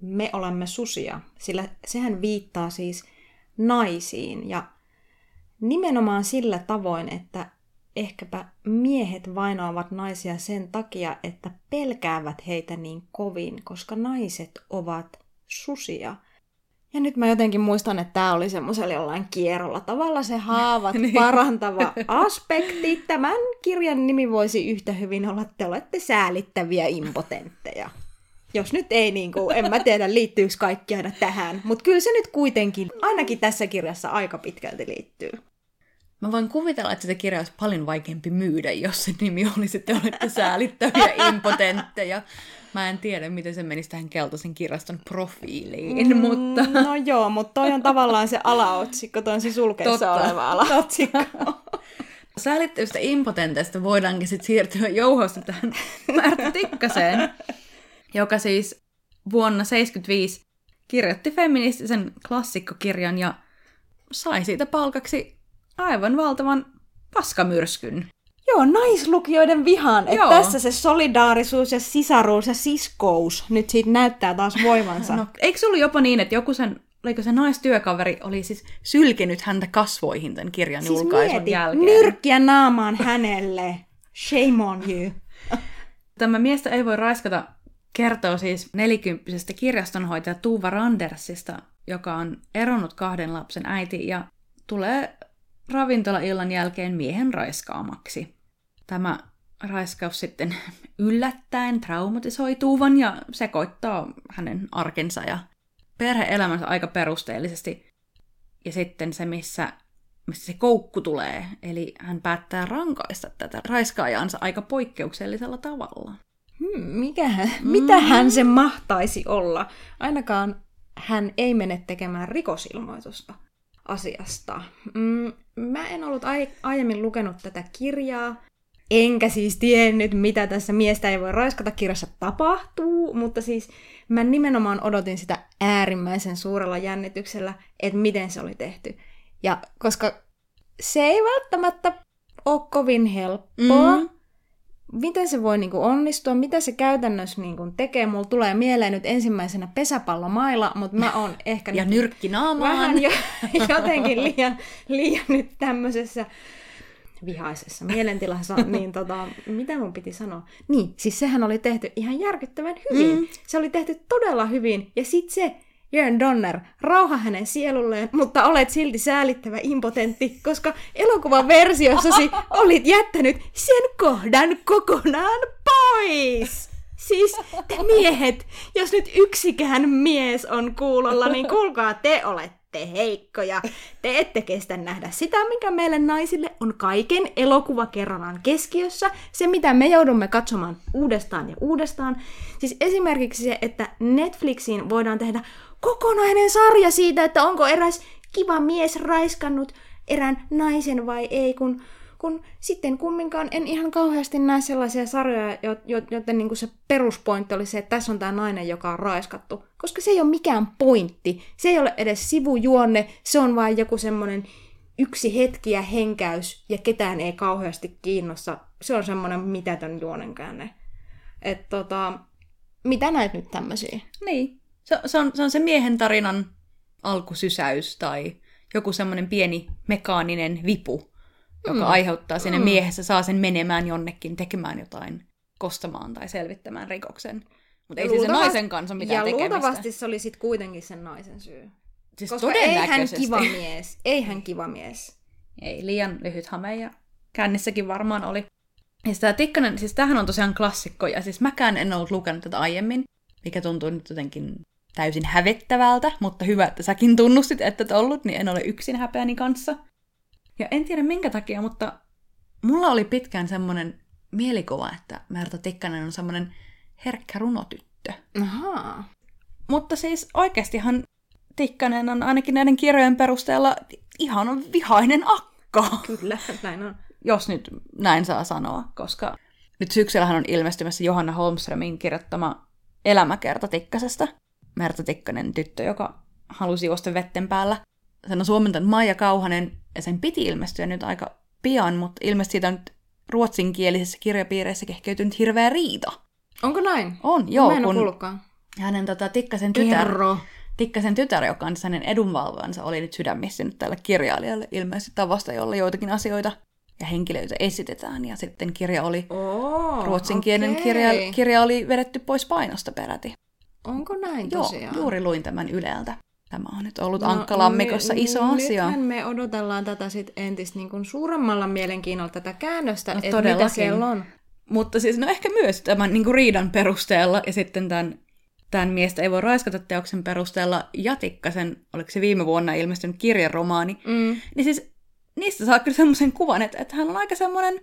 Me olemme susia, sillä sehän viittaa siis naisiin, ja nimenomaan sillä tavoin, että ehkäpä miehet vainoavat naisia sen takia, että pelkäävät heitä niin kovin, koska naiset ovat susia. Ja nyt mä jotenkin muistan, että tämä oli semmoisella jollain kierrolla tavalla se haavat (laughs) Niin. parantava aspekti. Tämän kirjan nimi voisi yhtä hyvin olla, te olette säälittäviä impotentteja. Jos nyt ei, niin kuin, en mä tiedä liittyykö kaikki aina tähän, mutta kyllä se nyt kuitenkin, ainakin tässä kirjassa aika pitkälti liittyy. Mä voin kuvitella, että sitä kirjaa olisi paljon vaikeampi myydä, jos se nimi olisi, että olette säälittäviä (laughs) impotentteja. Mä en tiedä, miten se menisi tähän keltaisen kirjaston profiiliin, mm, mutta... No joo, mutta toi on tavallaan se alaotsikko, toi on se sulkeessa Totta. oleva alaotsikko. (laughs) Säälittävistä impotenteista voidaankin sitten siirtyä jouhosta tähän Märtä Tikkaseen, joka siis vuonna 1975 kirjoitti feministisen klassikkokirjan ja sai siitä palkaksi aivan valtavan paskamyrskyn. Joo, naislukijoiden vihan. Että tässä se solidaarisuus ja sisaruus ja siskous nyt siitä näyttää taas voimansa. No, eikö se ollut jopa niin, että joku sen, oliko se naistyökaveri, oli siis sylkenyt häntä kasvoihin tämän kirjan siis julkaisun mieti, jälkeen? nyrkkiä naamaan hänelle. Shame on you. (laughs) Tämä miestä ei voi raiskata kertoo siis nelikymppisestä kirjastonhoitaja Tuuva Randersista, joka on eronnut kahden lapsen äiti ja tulee ravintolaillan jälkeen miehen raiskaamaksi. Tämä raiskaus sitten (laughs) yllättäen traumatisoi Tuuvan ja sekoittaa hänen arkensa ja perhe-elämänsä aika perusteellisesti. Ja sitten se, missä, missä se koukku tulee, eli hän päättää rankaista tätä raiskaajansa aika poikkeuksellisella tavalla. Hmm, mikähän, mitähän se mahtaisi olla? Ainakaan hän ei mene tekemään rikosilmoitusta asiasta. Mm, mä en ollut ai- aiemmin lukenut tätä kirjaa, enkä siis tiennyt, mitä tässä miestä ei voi raiskata kirjassa tapahtuu, mutta siis mä nimenomaan odotin sitä äärimmäisen suurella jännityksellä, että miten se oli tehty. Ja koska se ei välttämättä ole kovin helppoa. Mm. Miten se voi niinku onnistua, mitä se käytännössä niinku tekee. Mulla tulee mieleen nyt ensimmäisenä pesäpallomailla, mutta mä oon ehkä Ja nyt nyrkki naamaan. vähän jo, (laughs) jotenkin liian, liian nyt tämmöisessä vihaisessa mielentilassa, (laughs) niin tota, mitä mun piti sanoa? Niin, siis sehän oli tehty ihan järkyttävän hyvin. Mm. Se oli tehty todella hyvin, ja sit se, Jörn Donner, rauha hänen sielulleen, mutta olet silti säälittävä impotentti, koska elokuvan versiossasi (laughs) olit jättänyt sen kohdan kokonaan pois. Siis te miehet, jos nyt yksikään mies on kuulolla, niin kuulkaa, te olette heikkoja. Te ette kestä nähdä sitä, mikä meille naisille on kaiken elokuvakerronnan keskiössä. Se, mitä me joudumme katsomaan uudestaan ja uudestaan. Siis esimerkiksi se, että Netflixiin voidaan tehdä kokonainen sarja siitä, että onko eräs kiva mies raiskannut erään naisen vai ei, kun kun sitten kumminkaan en ihan kauheasti näe sellaisia sarjoja, jo- jo- joten niin se peruspointti oli se, että tässä on tämä nainen, joka on raiskattu. Koska se ei ole mikään pointti. Se ei ole edes sivujuonne, se on vain joku semmoinen yksi hetki ja henkäys, ja ketään ei kauheasti kiinnosta. Se on semmoinen mitätön juonenkäänne. Että tota, mitä näet nyt tämmöisiä? Niin. Se, se, on, se on se miehen tarinan alkusysäys tai joku semmoinen pieni mekaaninen vipu, joka Mm. aiheuttaa sinne Mm. miehessä, saa sen menemään jonnekin tekemään jotain, kostamaan tai selvittämään rikoksen. Mutta ei se, se Luultavasti- naisen kanssa mitään ja tekemistä. luultavasti se oli sitten kuitenkin sen naisen syy. Siis Koska ei hän todennäköisesti. kiva mies. Ei hän kiva mies. Ei, liian lyhyt hame ja kännissäkin varmaan oli. Ja tämä Tikkanen, siis tämähän on tosiaan klassikko, ja siis mäkään en ollut lukenut tätä aiemmin, mikä tuntuu nyt jotenkin täysin hävettävältä, mutta hyvä, että säkin tunnustit, että et ollut, niin en ole yksin häpeäni kanssa. Ja en tiedä minkä takia, mutta mulla oli pitkään semmoinen mielikuva, että Merta Tikkanen on semmoinen herkkä runotyttö. Ahaa. Mutta siis oikeastihan Tikkanen on ainakin näiden kirjojen perusteella ihan vihainen akka Kyllä, näin on. jos nyt näin saa sanoa, koska nyt syksyllähän on ilmestymässä Johanna Holmströmin kirjoittama elämäkerta Tikkasesta. Merta Tikkanen tyttö, joka halusi juosta vetten päällä. Sen on suomentanut Maija Kauhanen, ja sen piti ilmestyä nyt aika pian, mutta ilmeisesti siitä on nyt ruotsinkielisessä kirjapiireissä kehkeytynyt hirveä riita. Onko näin? On, joo, Mä en kun kuullutkaan. hänen tota, Tikkasen tytär, Kerro. Tikkasen tytär, joka on hänen edunvalvojansa, oli nyt sydämistynyt tälle kirjailijalle ilmeisesti tavasta, jolla joitakin asioita ja henkilöitä esitetään. Ja sitten kirja oli, Oo, ruotsinkielinen okei. kirja, kirja oli vedetty pois painosta peräti. Onko näin Joo, tosiaan? juuri luin tämän Yleltä. Tämä on nyt ollut No, Ankkalammikossa ny- iso asia. Nythän me odotellaan tätä sit entistä niin kuin suuremmalla mielenkiinnolla tätä käännöstä, No että mitä siellä on. Mutta siis no ehkä myös tämän niin kuin riidan perusteella ja sitten tämän, tämän miestä ei voi raiskata teoksen perusteella ja Tikkasen, oliko se viime vuonna ilmestynyt kirjaromaani, Mm. niin siis niistä saa kyllä semmoisen kuvan, että, että hän on aika semmoinen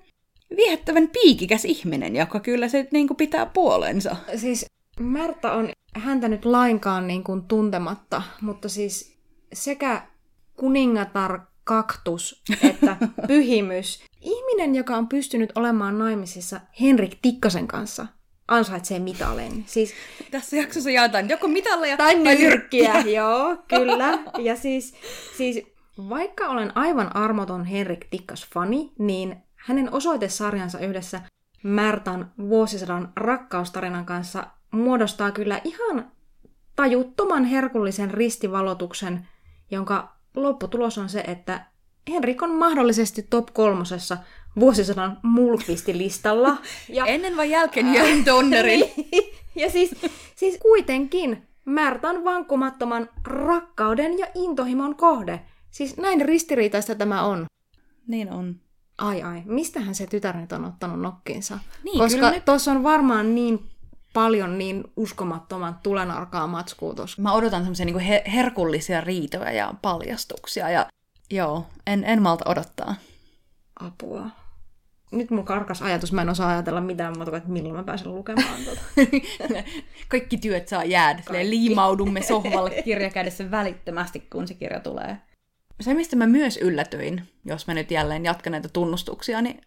viehättävän piikikäs ihminen, joka kyllä se niin kuin pitää puolensa. Siis Märta on häntä nyt lainkaan niin kuin tuntematta, mutta siis sekä kuningatar kaktus että (laughs) pyhimys. Ihminen, joka on pystynyt olemaan naimisissa Henrik Tikkasen kanssa, ansaitsee mitalin. Siis, Tässä jaksossa jaetaan joko mitalleja tai nyrkkiä, joo, kyllä. Ja siis, siis vaikka olen aivan armoton Henrik Tikkas-fani, niin hänen osoitesarjansa yhdessä Märtan vuosisadan rakkaustarinan kanssa muodostaa kyllä ihan tajuttoman herkullisen ristivalotuksen, jonka lopputulos on se, että Henrik on mahdollisesti top kolmosessa vuosisadan mulkvistilistalla. (laughs) Ja, Ennen vai jälkeen Jörn Donnerin? (laughs) Niin. ja siis, siis kuitenkin Märtan vankkumattoman rakkauden ja intohimon kohde. Siis näin ristiriitaista tämä on. niin on. Ai ai, mistähän se tytär nyt on ottanut nokkiinsa? Niin, Koska tuossa on varmaan niin paljon niin uskomattoman tulenarkaa matskua tuossa. Mä odotan semmoisia niin her- herkullisia riitoja ja paljastuksia ja joo, en, en malta odottaa. Apua. Nyt mulla karkas ajatus, mä en osaa ajatella mitään muuta kuin, että milloin mä pääsen lukemaan tuota. (laughs) Kaikki työt saa jäädä. Liimaudumme sohvalle kirjakädessä välittömästi, kun se kirja tulee. Se, mistä mä myös yllätyin, jos mä nyt jälleen jatkan näitä tunnustuksia, niin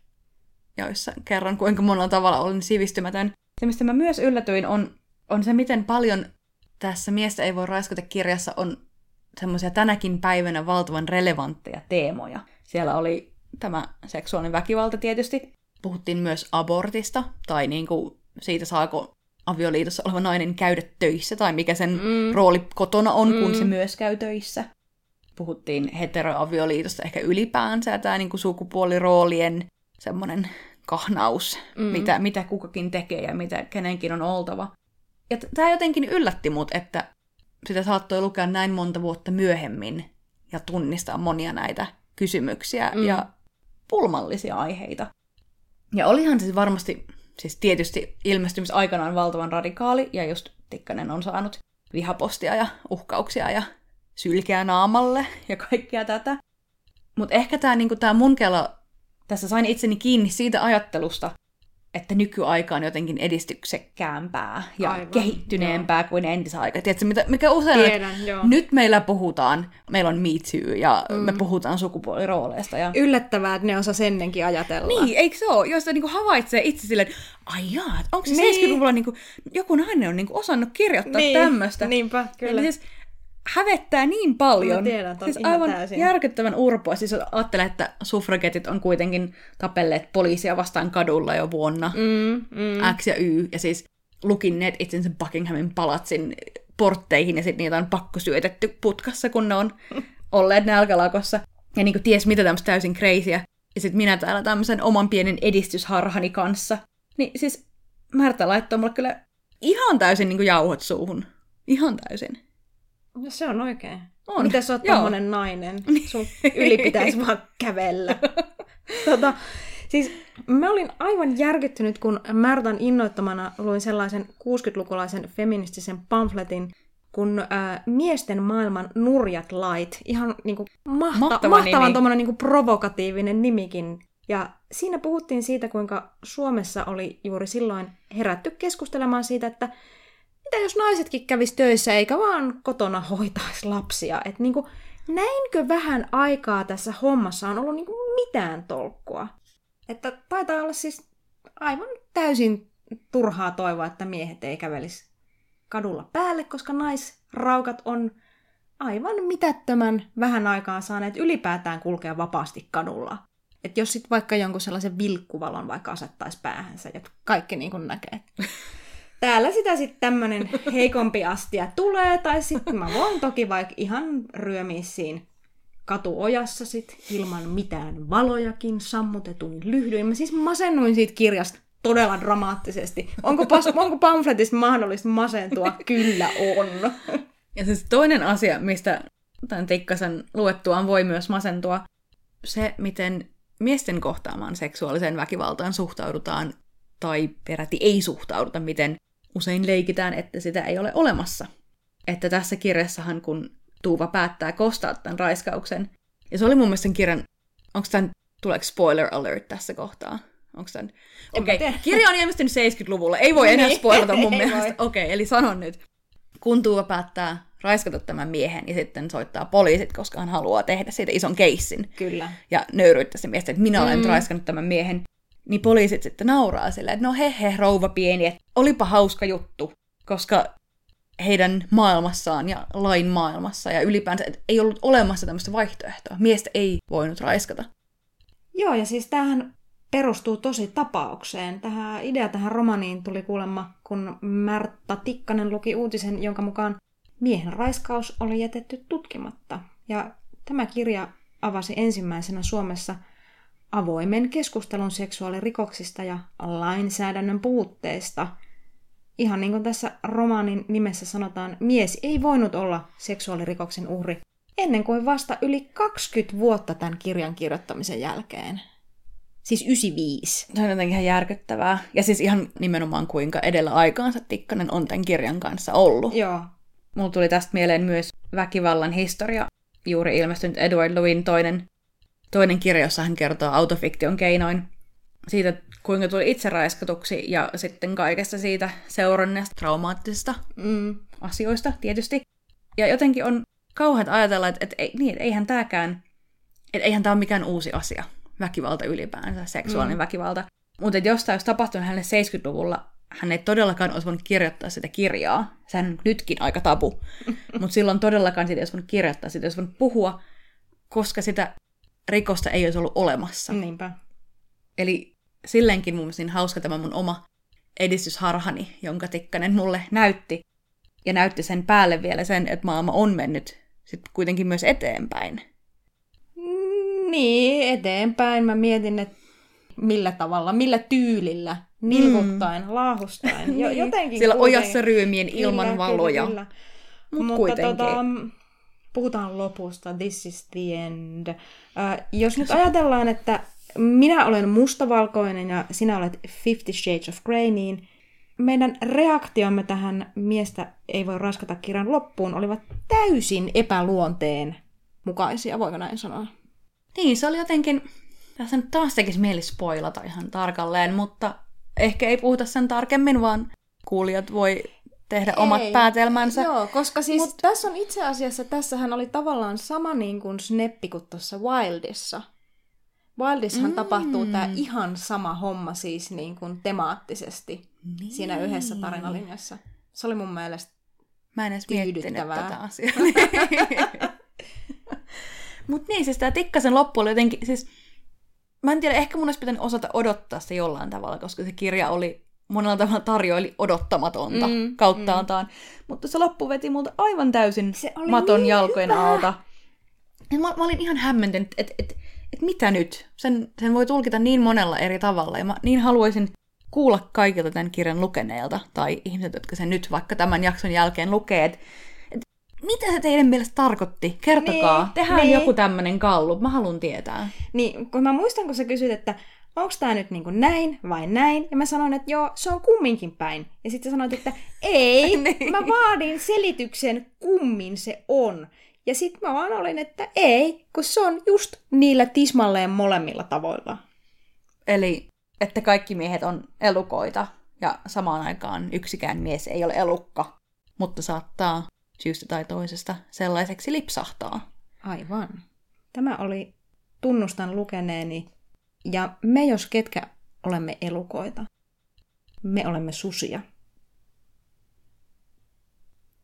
joissa kerron, kuinka monella tavalla olen sivistymätön. Se, mistä mä myös yllätyin, on, on se, miten paljon tässä Miestä ei voi raiskata kirjassa on semmoisia tänäkin päivänä valtavan relevantteja teemoja. Siellä oli tämä seksuaalinen väkivalta tietysti. Puhuttiin myös abortista, tai niin kuin siitä saako avioliitossa oleva nainen käydä töissä, tai mikä sen mm. rooli kotona on, mm. kun se myös käy töissä. Puhuttiin heteroavioliitosta ehkä ylipäänsä, tämä niin kuin sukupuoliroolien semmoinen kahnaus, mm. mitä, mitä kukakin tekee ja mitä kenenkin on oltava. Ja tämä jotenkin yllätti mut, että sitä saattoi lukea näin monta vuotta myöhemmin ja tunnistaa monia näitä kysymyksiä mm. ja pulmallisia aiheita. Ja olihan se varmasti, siis tietysti ilmestymisaikanaan valtavan radikaali, ja just Tikkanen on saanut vihapostia ja uhkauksia ja sylkeä naamalle ja kaikkea tätä. Mutta ehkä tämä niinku, tää mun kela, tässä sain itseni kiinni siitä ajattelusta, että nykyaika on jotenkin edistyksekkäämpää ja Aivan, kehittyneempää joo. kuin entisaika. Tiedätkö, mitä, mikä usein Tiedän, on, nyt meillä puhutaan, meillä on Me Too ja mm. me puhutaan sukupuolirooleista. Ja... Yllättävää, että ne osas ennenkin ajatella. Niin, eikö se ole? Josta niinku havaitsee itse silleen, että ai jaa, onko se niin. 70-luvulla niinku, joku nainen on niinku osannut kirjoittaa niin. tämmöistä. Niinpä, kyllä. Eli siis, hävettää niin paljon. Mä tiedän, siis aivan täysin. järkyttävän urpoa. Siis ajattelee, että suffragetit on kuitenkin tapelleet poliisia vastaan kadulla jo vuonna mm, mm. X ja Y. Ja siis lukinneet itsensä Buckinghamin palatsin portteihin ja sitten niitä on pakko syötetty putkassa, kun ne on (laughs) olleet nälkälakossa. Ja niin kuin ties mitä tämmöistä täysin kreisiä. Ja sitten minä täällä tämmöisen oman pienen edistysharhani kanssa. Niin siis Märtä laittoi mulle kyllä ihan täysin niin kuin jauhot suuhun. Ihan täysin. No se on oikein. On. Mitä sä oot tommonen nainen? Sun (laughs) yli pitäisi vaan kävellä. (laughs) tota, siis mä olin aivan järkyttynyt, kun Märtan innoittamana luin sellaisen 60-lukulaisen feministisen pamfletin, kun äh, miesten maailman nurjat lait, ihan niinku mahta- Mahtava mahtavan tuommoinen niinku provokatiivinen nimikin. Ja siinä puhuttiin siitä, kuinka Suomessa oli juuri silloin herätty keskustelemaan siitä, että mitä jos naisetkin kävis töissä eikä vaan kotona hoitaisi lapsia? Että niinku, näinkö vähän aikaa tässä hommassa on ollut niinku mitään tolkkua? Että taitaa olla siis aivan täysin turhaa toivoa, että miehet ei kävelisi kadulla päälle, koska naisraukat on aivan mitättömän vähän aikaa saaneet ylipäätään kulkea vapaasti kadulla. Et jos sitten vaikka jonkun sellaisen vilkkuvalon vaikka asettaisi päähänsä ja kaikki niin kuin näkee, täällä sitä sitten tämmönen heikompi astia tulee, tai sitten mä voin toki vaikka ihan ryömiä siinä katuojassa sit ilman mitään valojakin sammutetuin lyhdyin. Mä siis masennuin siitä kirjasta todella dramaattisesti. Onko, pas, onko pamfletista mahdollista masentua? Kyllä on. Ja siis toinen asia, mistä tämän Tikkasen luettuaan voi myös masentua, se, miten miesten kohtaamaan seksuaaliseen väkivaltaan suhtaudutaan tai peräti ei suhtauduta, miten usein leikitään, että sitä ei ole olemassa. Että tässä kirjassahan, kun Tuuva päättää kostaa tämän raiskauksen, ja se oli mun mielestä sen kirjan, onko tämän, tuleeko spoiler alert tässä kohtaa? Onko tämän... Okei, okay. kirja on ilmestynyt 70-luvulla, ei voi enää niin. spoilata mun (laughs) mielestä. Okei, okay, eli sanon nyt. Kun Tuuva päättää raiskata tämän miehen ja sitten soittaa poliisit, koska hän haluaa tehdä siitä ison keissin. Kyllä. Ja nöyryyttää se miestä, että minä olen mm. raiskannut tämän miehen niin poliisit sitten nauraa silleen, että no he he, rouva pieni, että olipa hauska juttu, koska heidän maailmassaan ja lain maailmassa ja ylipäänsä että ei ollut olemassa tämmöistä vaihtoehtoa. Miestä ei voinut raiskata. Joo, ja siis tämähän perustuu tosi tapaukseen. Tähän idea tähän romaniin tuli kuulemma, kun Märta Tikkanen luki uutisen, jonka mukaan miehen raiskaus oli jätetty tutkimatta. Ja tämä kirja avasi ensimmäisenä Suomessa – avoimen keskustelun seksuaalirikoksista ja lainsäädännön puutteesta. Ihan niin kuin tässä romaanin nimessä sanotaan, mies ei voinut olla seksuaalirikoksen uhri ennen kuin vasta yli 20 vuotta tämän kirjan kirjoittamisen jälkeen. Siis 95. Se on jotenkin ihan järkyttävää. Ja siis ihan nimenomaan kuinka edellä aikaansa Tikkanen on tämän kirjan kanssa ollut. Joo. Mulla tuli tästä mieleen myös Väkivallan historia, juuri ilmestynyt Edward Lewin toinen toinen kirja, jossa hän kertoo autofiktion keinoin siitä, kuinka tuli itse raiskatuksi ja sitten kaikesta siitä seurannesta traumaattisesta mm. asioista tietysti. Ja jotenkin on kauheat ajatella, että, että ei, niin, että eihän tämäkään, että eihän tämä ole mikään uusi asia, väkivalta ylipäänsä, seksuaalinen mm. väkivalta. Mutta jos tämä olisi tapahtunut hänelle 70-luvulla, hän ei todellakaan olisi voinut kirjoittaa sitä kirjaa. Sehän on nytkin aika tabu. (laughs) Mutta silloin todellakaan siitä ei olisi voinut kirjoittaa, siitä ei olisi voinut puhua, koska sitä rikosta ei olisi ollut olemassa. Niinpä. Eli silleenkin mun mielestä niin hauska tämä mun oma edistysharhani, jonka Tikkanen mulle näytti. Ja näytti sen päälle vielä sen, että maailma on mennyt sitten kuitenkin myös eteenpäin. Niin, eteenpäin. Mä mietin, että millä tavalla, millä tyylillä, nilkuttaen, mm. laahustain. Jo, (laughs) jotenkin Siellä kuitenkin. ojassa ryymien ilman Kyllä, valoja. Kyllä, kyllä. Mut Mutta kuitenkin. Tota, puhutaan lopusta. This is the end. Uh, jos nyt ajatellaan, että minä olen mustavalkoinen ja sinä olet Fifty Shades of Grey, niin meidän reaktiomme tähän miestä ei voi raskata kirjan loppuun olivat täysin epäluonteen mukaisia, voiko näin sanoa? Niin, se oli jotenkin... Tässä nyt taas tekisi mieli spoilata ihan tarkalleen, mutta ehkä ei puhuta sen tarkemmin, vaan kuulijat voi tehdä omat Ei. päätelmänsä. Joo, koska siis Mut- tässä on itse asiassa, tässähän oli tavallaan sama niin kuin sneppi kuin tuossa Wildissa. Wildissahan mm. tapahtuu tämä ihan sama homma siis niin kuin temaattisesti niin. siinä yhdessä tarinalinjassa. Se oli mun mielestä Mä en edes miettinyt tätä asiaa. (laughs) Mut niin, siis tää Tikkasen loppu oli jotenkin, siis mä en tiedä, ehkä mun olisi pitänyt osata odottaa sitä jollain tavalla, koska se kirja oli monella tavalla tarjoili odottamatonta Mm, mm, kauttaaltaan. Mm. Mutta se loppu veti multa aivan täysin Se oli maton niin jalkojen hyvä. alta. Ja mä, mä olin ihan hämmentynyt, että et, et mitä nyt? Sen, sen voi tulkita niin monella eri tavalla. Ja mä niin haluaisin kuulla kaikilta tämän kirjan lukeneilta, tai ihmiset, jotka sen nyt vaikka tämän jakson jälkeen lukee, että et, mitä se teidän mielestä tarkoitti? Kertokaa. Niin, Tehdään niin. joku tämmönen gallup. Mä haluan tietää. Niin, kun mä muistan, kun sä kysyt, että onko tämä nyt niin kuin näin vai näin, ja mä sanoin, että joo, se on kumminkin päin. Ja sitten sanoit, että ei, (laughs) Niin. mä vaadin selityksen, kummin se on. Ja sitten mä vaan olin, että ei, kun se on just niillä tismalleen molemmilla tavoilla. Eli, että kaikki miehet on elukoita, ja samaan aikaan yksikään mies ei ole elukka, mutta saattaa syystä tai toisesta sellaiseksi lipsahtaa. Aivan. Tämä oli Tunnustan lukeneeni, ja me jos ketkä olemme elukoita. Me olemme susia.